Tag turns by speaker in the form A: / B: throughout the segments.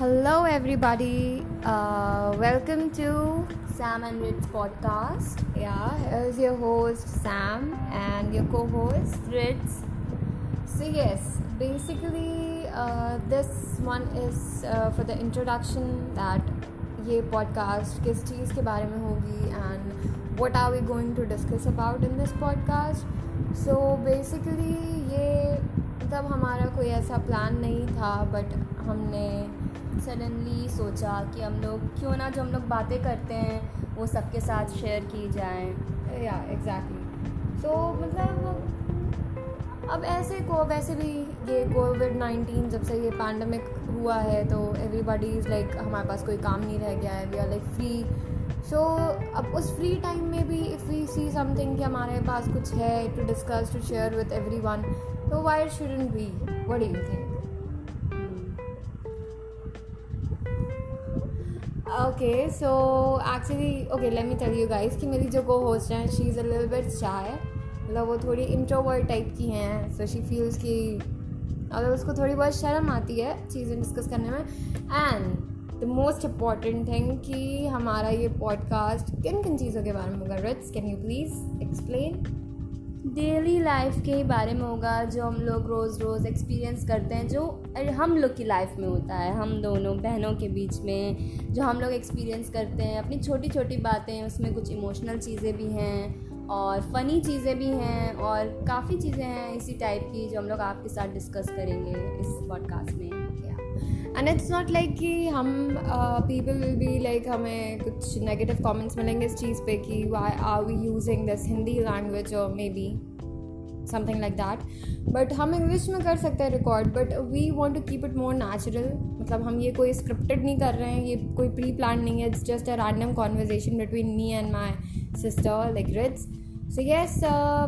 A: Hello, everybody. Uh, welcome to Sam and Ritz podcast. Yeah, here's your host Sam and your co-host Ritz. So yes, basically, uh, this one is uh, for the introduction that ये podcast किस चीज़ के बारे में होगी and what are we going to discuss about in this podcast so basically ये तब हमारा कोई ऐसा प्लान नहीं था बट हमने सडनली सोचा कि हम लोग क्यों ना जो हम लोग बातें करते हैं, वो सबके साथ शेयर की जाएँ। या एग्जैक्टली सो मतलब अब ऐसे को, वैसे भी ये कोविड नाइन्टीन जब से ये पैंडमिक हुआ है तो एवरीबॉडी इज़ लाइक हमारे पास कोई काम नहीं रह गया है we are like free so अब उस फ्री टाइम में भी इफ़ वी सी समथिंग कि हमारे पास कुछ है to discuss to share with everyone तो why shouldn't be what you think okay so actually okay let me tell you guys कि मेरी जो को होस्ट हैं she is a little bit shy मतलब वो थोड़ी इंट्रोवर्ट टाइप की हैं सो शी फील्स कि अगर उसको थोड़ी बहुत शर्म आती है चीज़ें डिस्कस करने में and the most important thing कि हमारा ये पॉडकास्ट किन किन चीज़ों के बारे में होगा Rits can you please explain
B: daily life के ही बारे में होगा, जो हम लोग रोज़ रोज़ एक्सपीरियंस करते हैं, जो हम लोग की लाइफ में होता है, हम दोनों बहनों के बीच में, जो हम लोग एक्सपीरियंस करते हैं, अपनी छोटी छोटी बातें, उसमें कुछ इमोशनल चीज़ें भी हैं और फ़नी चीज़ें भी हैं और काफ़ी चीज़ें हैं इसी टाइप की जो हम लोग आपके साथ डिस्कस करेंगे इस पॉडकास्ट में।
A: एंड इट्स नॉट लाइक कि हम पीपल विल बी लाइक हमें कुछ नेगेटिव कमेंट्स मिलेंगे इस चीज़ पे कि why are we using this Hindi language और maybe something like that but हम इंग्लिश में कर सकते हैं record but we want to keep it more natural मतलब हम ये कोई स्क्रिप्टेड नहीं कर रहे हैं, ये कोई प्री प्लान नहीं है. It's just a random conversation between me and my sister like Rits so yes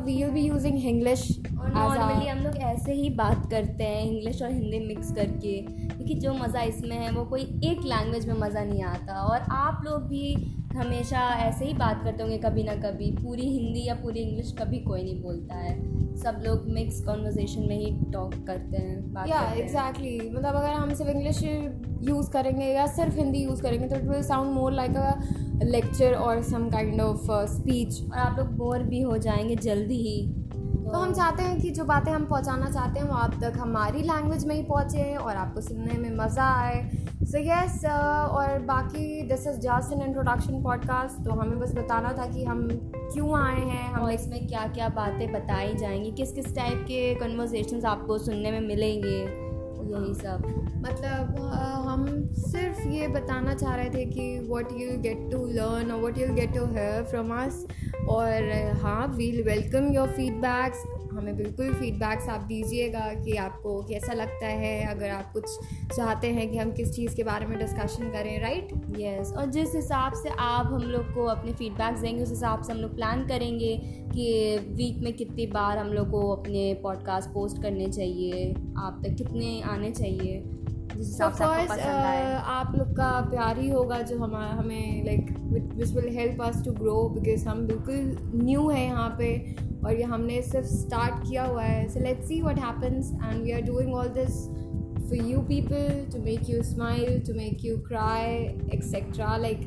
A: we will be using English
B: normally हम लोग ऐसे ही बात करते हैं इंग्लिश और हिंदी मिक्स करके क्योंकि जो मज़ा इसमें है वो कोई एक लैंग्वेज में मज़ा नहीं आता। और आप लोग भी हमेशा ऐसे ही बात करते होंगे कभी ना कभी पूरी हिंदी या पूरी इंग्लिश कभी कोई नहीं बोलता है। सब लोग मिक्स कॉन्वर्जेशन में ही टॉक करते हैं
A: या एग्जैक्टली मतलब अगर हम सिर्फ़ इंग्लिश यूज़ करेंगे या सिर्फ़ हिंदी यूज़ करेंगे तो it will sound more like a lecture और सम काइंड ऑफ़ स्पीच
B: और आप लोग बोर भी हो जाएँगे जल्दी ही।
A: तो हम चाहते हैं कि जो बातें हम पहुंचाना चाहते हैं वो आप तक हमारी लैंग्वेज में ही पहुँचे और आपको सुनने में मज़ा आए। So so yes yes, uh, और बाकी this is just an introduction podcast तो हमें बस बताना था कि हम क्यों आए हैं
B: हम इसमें क्या क्या बातें बताई जाएँगी किस किस टाइप के कन्वर्जेशन आपको सुनने में मिलेंगे। यही सब।
A: मतलब हम सिर्फ़ ये बताना चाह रहे थे कि what you get to learn और what you get to hear from us और हाँ वील वेलकम योर फीडबैक्स हमें बिल्कुल फीडबैक्स आप दीजिएगा कि आपको कैसा लगता है। अगर आप कुछ चाहते हैं कि हम किस चीज़ के बारे में डिस्कशन करें राइट right?
B: Yes yes. और जिस हिसाब से आप हम लोग को अपने फीडबैक्स देंगे, उस हिसाब से हम लोग प्लान करेंगे कि वीक में कितनी बार हम लोग को अपने पॉडकास्ट पोस्ट करने चाहिए। आप तक कितने आने चाहिए
A: ऑफकोर्स uh, आप लोग का प्यार ही होगा जो हम हमें like which will help us to grow because हम बिल्कुल न्यू है यहाँ पे और ये हमने सिर्फ़ स्टार्ट किया हुआ है। So let's see what happens and we are doing all this for you people to make you smile to make you cry etcetera like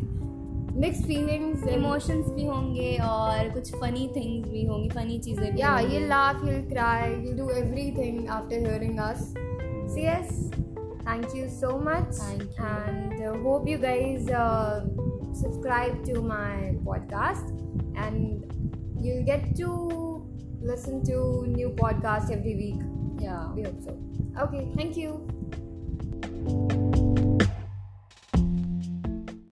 A: mix feelings
B: emotions भी होंगे और कुछ फनी थिंग्स भी होंगी फनी चीज़ें भी
A: या ये laugh you cry you do everything after hearing us So, yes, thank you so much.
B: You.
A: And uh, hope you guys uh, subscribe to my podcast and you'll get to listen to new podcasts every week.
B: Yeah.
A: We hope so. Okay, thank you.